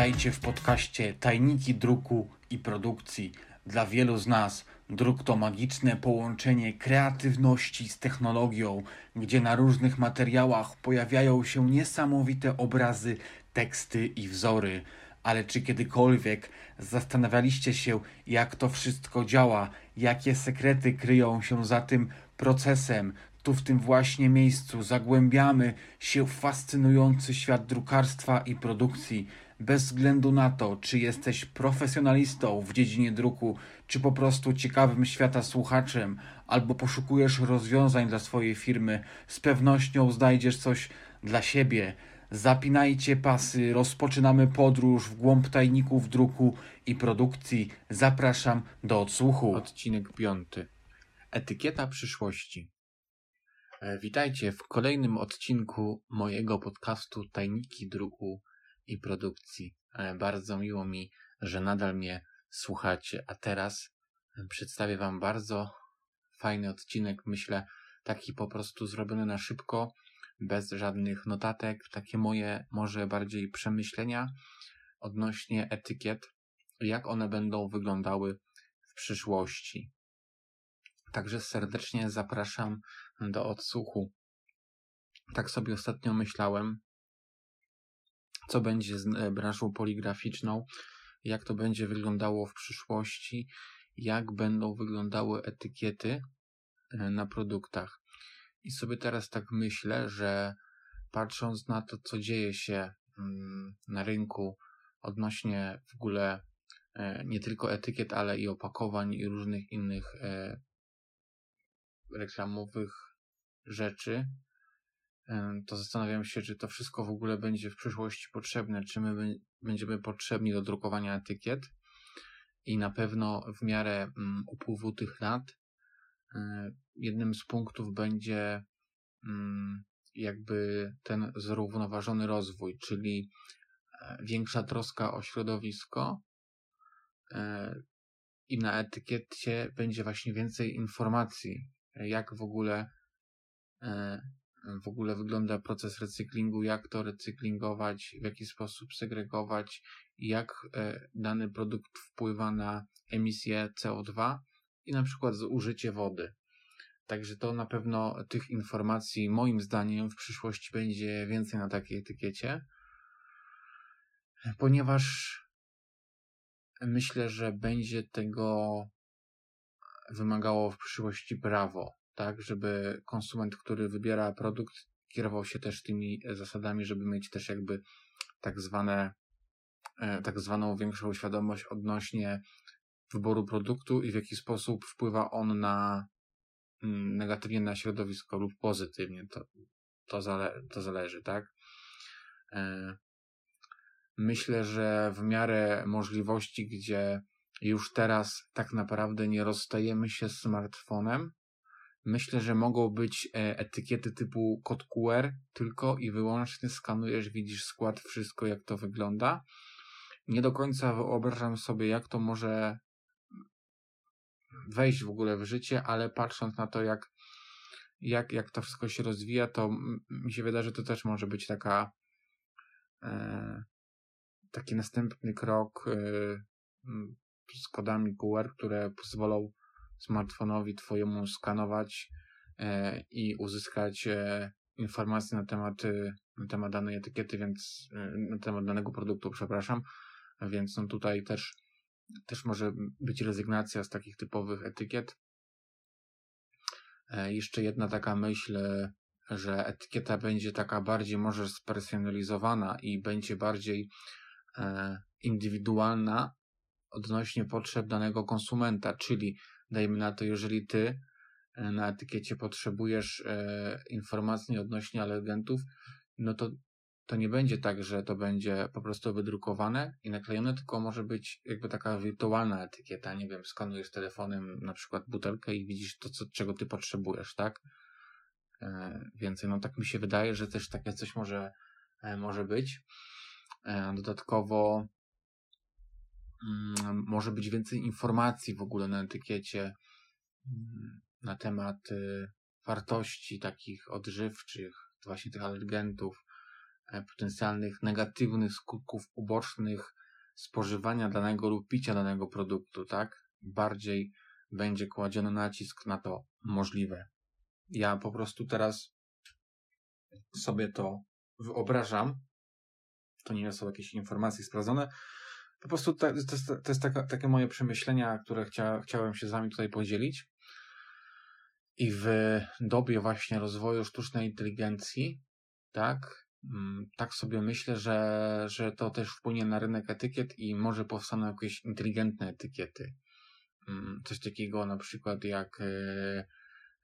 Witajcie w podcaście Tajniki Druku i Produkcji. Dla wielu z nas druk to magiczne połączenie kreatywności z technologią, gdzie na różnych materiałach pojawiają się niesamowite obrazy, teksty i wzory. Ale czy kiedykolwiek zastanawialiście się, jak to wszystko działa, jakie sekrety kryją się za tym procesem? Tu w tym właśnie miejscu zagłębiamy się w fascynujący świat drukarstwa i produkcji. Bez względu na to, czy jesteś profesjonalistą w dziedzinie druku, czy po prostu ciekawym świata słuchaczem, albo poszukujesz rozwiązań dla swojej firmy, z pewnością znajdziesz coś dla siebie. Zapinajcie pasy, rozpoczynamy podróż w głąb tajników druku i produkcji. Zapraszam do odsłuchu. Odcinek piąty. Etykieta przyszłości. E, Witajcie w kolejnym odcinku mojego podcastu Tajniki Druku i Produkcji. E, Bardzo miło mi, że nadal mnie słuchacie, a teraz e, przedstawię Wam bardzo fajny odcinek, myślę, taki po prostu zrobiony na szybko, bez żadnych notatek, takie moje może bardziej przemyślenia odnośnie etykiet, jak one będą wyglądały w przyszłości. Także serdecznie zapraszam do odsłuchu. Tak sobie ostatnio myślałem, co będzie z e, branżą poligraficzną, jak to będzie wyglądało w przyszłości, jak będą wyglądały etykiety e, na produktach. I sobie teraz tak myślę, że patrząc na to, co dzieje się mm, na rynku odnośnie w ogóle e, nie tylko etykiet, ale i opakowań i różnych innych reklamowych rzeczy, to zastanawiam się, czy to wszystko w ogóle będzie w przyszłości potrzebne, czy my będziemy potrzebni do drukowania etykiet. I na pewno w miarę mm, upływu tych lat e, jednym z punktów będzie mm, jakby ten zrównoważony rozwój, czyli e, większa troska o środowisko e, i na etykiecie będzie właśnie więcej informacji jak w ogóle w ogóle wygląda proces recyklingu, jak to recyklingować, w jaki sposób segregować, jak e, dany produkt wpływa na emisję CO2 i na przykład zużycie wody. Także to na pewno tych informacji, moim zdaniem, w przyszłości będzie więcej na takiej etykiecie, ponieważ myślę, że będzie tego wymagało w przyszłości prawo, tak, żeby konsument, który wybiera produkt, kierował się też tymi zasadami, żeby mieć też jakby tak zwane, e, tak zwaną większą świadomość odnośnie wyboru produktu i w jaki sposób wpływa on na mm, negatywnie na środowisko lub pozytywnie. To, to, zale, to zależy, tak? E, myślę, że w miarę możliwości, gdzie już teraz tak naprawdę nie rozstajemy się z smartfonem. Myślę, że mogą być e, etykiety typu kod QR, tylko i wyłącznie skanujesz, widzisz skład, wszystko jak to wygląda. Nie do końca wyobrażam sobie, jak to może wejść w ogóle w życie, ale patrząc na to, jak, jak, jak to wszystko się rozwija, to mi się wydaje, że to też może być taka e, taki następny krok e, z kodami QR, które pozwolą smartfonowi Twojemu skanować e, i uzyskać e, informacje na temat, e, na temat danej etykiety, więc na temat danego produktu, przepraszam. Więc no tutaj też, też może być rezygnacja z takich typowych etykiet. Jeszcze jedna taka myśl, że etykieta będzie taka bardziej może spersonalizowana i będzie bardziej indywidualna odnośnie potrzeb danego konsumenta, czyli dajmy na to, jeżeli ty e, na etykiecie potrzebujesz e, informacji odnośnie alergentów, no to to nie będzie tak, że to będzie po prostu wydrukowane i naklejone, tylko może być jakby taka wirtualna etykieta. Nie wiem, skanujesz telefonem na przykład butelkę i widzisz to, co, czego ty potrzebujesz, tak? E, więcej, no tak mi się wydaje, że też takie coś może, e, może być. E, dodatkowo może być więcej informacji w ogóle na etykiecie mm, na temat y, wartości takich odżywczych, właśnie tych alergentów, e, potencjalnych negatywnych skutków ubocznych spożywania danego lub picia danego produktu, tak? Bardziej będzie kładziony nacisk na to możliwe. Ja po prostu teraz sobie to wyobrażam. To nie są jakieś informacje sprawdzone. Po prostu to, jest, to jest taka, takie moje przemyślenia, które chcia, chciałem się z Wami tutaj podzielić. I w dobie właśnie rozwoju sztucznej inteligencji, tak, mm, tak sobie myślę, że, że to też wpłynie na rynek etykiet i może powstaną jakieś inteligentne etykiety. Mm, coś takiego na przykład jak e,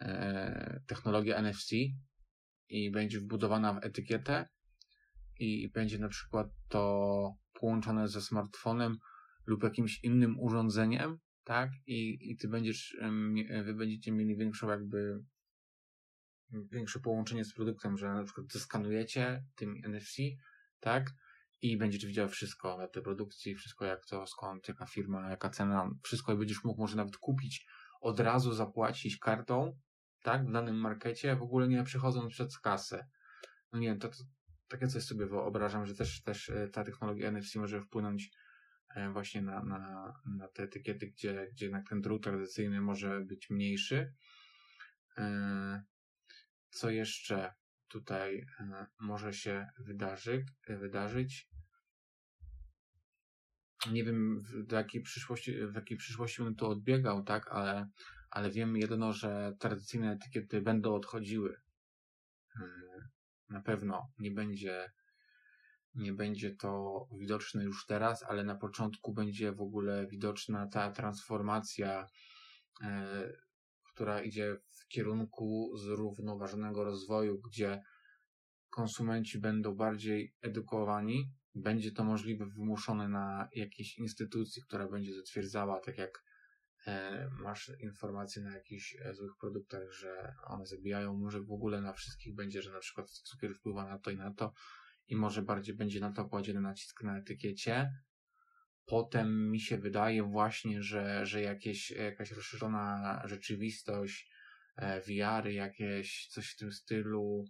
e, technologia NFC i będzie wbudowana w etykietę i będzie na przykład to połączone ze smartfonem lub jakimś innym urządzeniem, tak? I, i ty będziesz, wy będziecie mieli większą jakby większe połączenie z produktem, że na przykład zeskanujecie tym NFC, tak? I będziesz widział wszystko na tej produkcji, wszystko jak to, skąd, jaka firma, jaka cena, wszystko i będziesz mógł może nawet kupić, od razu zapłacić kartą, tak? W danym markecie, w ogóle nie przechodząc przez kasę. No nie wiem, to, to takie coś sobie wyobrażam, że też, też e, ta technologia NFC może wpłynąć e, właśnie na, na, na te etykiety, gdzie, gdzie jednak ten drut tradycyjny może być mniejszy. E, co jeszcze tutaj może się wydarzy, wydarzyć? Nie wiem, do jakiej przyszłości, w jakiej przyszłości bym to odbiegał, tak, ale, ale wiem jedno, że tradycyjne etykiety będą odchodziły na pewno nie będzie, nie będzie to widoczne już teraz, ale na początku będzie w ogóle widoczna ta transformacja, e, która idzie w kierunku zrównoważonego rozwoju, gdzie konsumenci będą bardziej edukowani. Będzie to możliwe wymuszone na jakiejś instytucji, która będzie zatwierdzała, tak jak masz informacje na jakichś e, złych produktach, że one zabijają, może w ogóle na wszystkich będzie, że na przykład cukier wpływa na to i na to i może bardziej będzie na to kładziony nacisk na etykiecie. Potem mi się wydaje właśnie, że, że jakieś, jakaś rozszerzona rzeczywistość, e, VR, jakieś coś w tym stylu,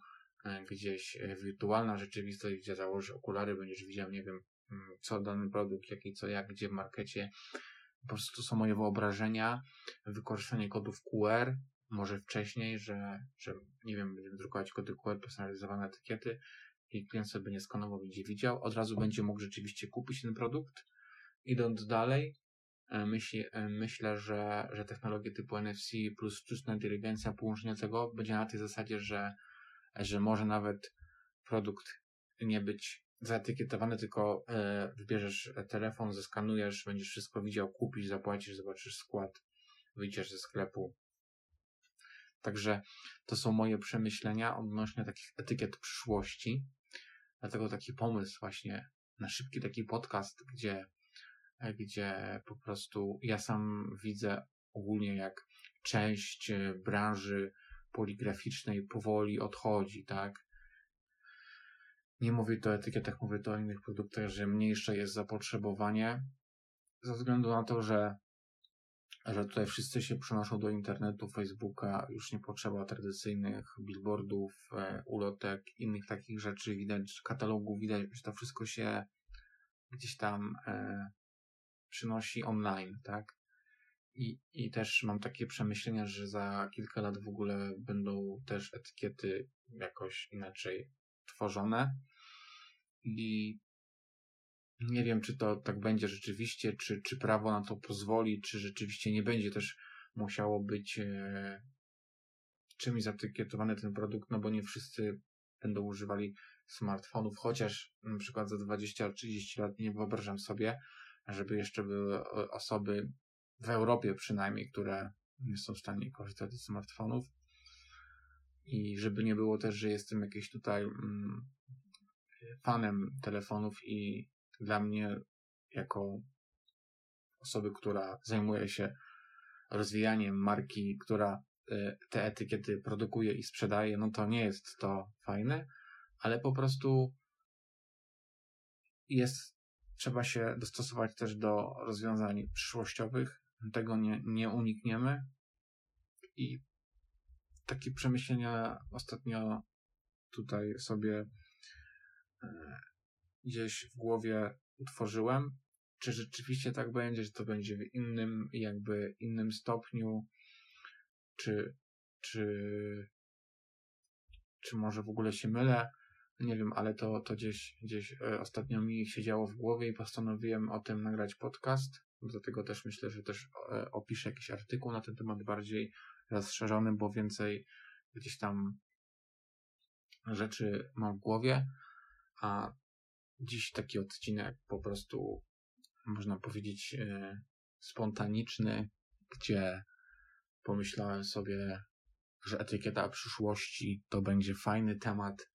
gdzieś wirtualna rzeczywistość, gdzie założysz okulary, będziesz widział, nie wiem, mm, co dany produkt, jaki, co, jak, gdzie w markecie, po prostu są moje wyobrażenia, wykorzystanie kodów QR, może wcześniej, że, że nie wiem, będziemy drukować kody QR, personalizowane etykiety i klient sobie nie skanował, będzie widział, od razu będzie mógł rzeczywiście kupić ten produkt. Idąc dalej, e, myśli, e, myślę, że, że technologie typu NFC plus sztuczna inteligencja połączenia tego będzie na tej zasadzie, że, że może nawet produkt nie być zaetykietowane, tylko e, wybierzesz telefon, zeskanujesz, będziesz wszystko widział, kupisz, zapłacisz, zobaczysz skład, wyjdziesz ze sklepu. Także to są moje przemyślenia odnośnie takich etykiet przyszłości. Dlatego taki pomysł właśnie na szybki taki podcast, gdzie, e, gdzie po prostu ja sam widzę ogólnie jak część e, branży poligraficznej powoli odchodzi, tak? Nie mówię to o etykietach, mówię to o innych produktach, że mniejsze jest zapotrzebowanie ze względu na to, że, że tutaj wszyscy się przenoszą do internetu, Facebooka, już nie potrzeba tradycyjnych billboardów, e, ulotek, innych takich rzeczy, widać katalogów, widać, że to wszystko się gdzieś tam e, przynosi online, tak? I, I też mam takie przemyślenia, że za kilka lat w ogóle będą też etykiety jakoś inaczej tworzone. I nie wiem, czy to tak będzie rzeczywiście, czy, czy prawo na to pozwoli, czy rzeczywiście nie będzie też musiało być e, czymś zatykietowany ten produkt, no bo nie wszyscy będą używali smartfonów, chociaż na przykład za 20-30 lat nie wyobrażam sobie, żeby jeszcze były osoby w Europie przynajmniej, które nie są w stanie korzystać ze smartfonów i żeby nie było też, że jestem jakiś tutaj mm, fanem telefonów i dla mnie jako osoby, która zajmuje się rozwijaniem marki, która e, te etykiety produkuje i sprzedaje, no to nie jest to fajne, ale po prostu jest, trzeba się dostosować też do rozwiązań przyszłościowych. Tego nie, nie unikniemy. I takie przemyślenia ostatnio tutaj sobie gdzieś w głowie utworzyłem. Czy rzeczywiście tak będzie, że to będzie w innym, jakby innym stopniu, czy, czy, czy może w ogóle się mylę. Nie wiem, ale to, to gdzieś, gdzieś e, ostatnio mi siedziało w głowie i postanowiłem o tym nagrać podcast. Dlatego też myślę, że też e, opiszę jakiś artykuł na ten temat bardziej rozszerzony, bo więcej gdzieś tam rzeczy mam w głowie. A dziś taki odcinek po prostu, można powiedzieć, e, spontaniczny, gdzie pomyślałem sobie, że etykieta przyszłości to będzie fajny temat.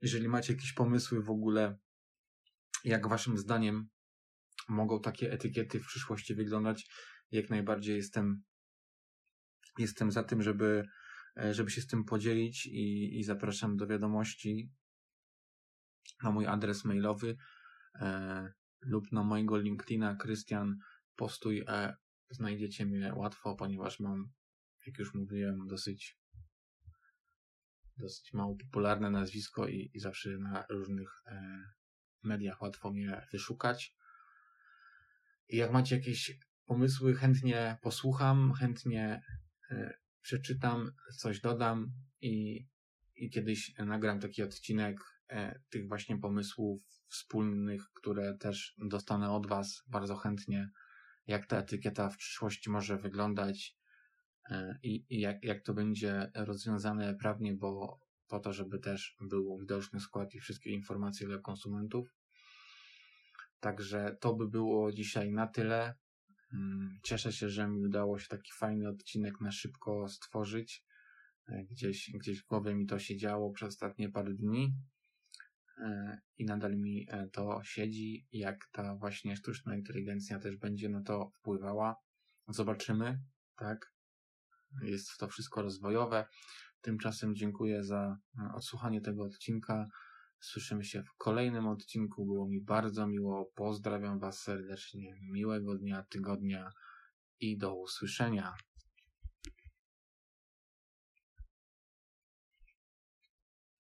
Jeżeli macie jakieś pomysły w ogóle, jak waszym zdaniem mogą takie etykiety w przyszłości wyglądać, jak najbardziej jestem, jestem za tym, żeby, e, żeby się z tym podzielić i, i zapraszam do wiadomości na mój adres mailowy e, lub na mojego LinkedIna Krystian Postuj e, znajdziecie mnie łatwo, ponieważ mam, jak już mówiłem, dosyć dosyć mało popularne nazwisko i, i zawsze na różnych e, mediach łatwo mnie wyszukać. I jak macie jakieś pomysły, chętnie posłucham, chętnie przeczytam, coś dodam i, i kiedyś nagram taki odcinek e, tych właśnie pomysłów wspólnych, które też dostanę od Was bardzo chętnie jak ta etykieta w przyszłości może wyglądać e, i, i jak, jak to będzie rozwiązane prawnie, bo po to, żeby też był widoczny skład i wszystkie informacje dla konsumentów. Także to by było dzisiaj na tyle. Mm, cieszę się, że mi udało się taki fajny odcinek na szybko stworzyć. E, gdzieś, gdzieś w głowie mi to się działo przez ostatnie parę dni. E, i nadal mi e, to siedzi, jak ta właśnie sztuczna inteligencja też będzie na to wpływała. Zobaczymy, tak? Jest to wszystko rozwojowe. Tymczasem dziękuję za odsłuchanie tego odcinka. Słyszymy się w kolejnym odcinku. Było mi bardzo miło. Pozdrawiam Was serdecznie. Miłego dnia, tygodnia i do usłyszenia.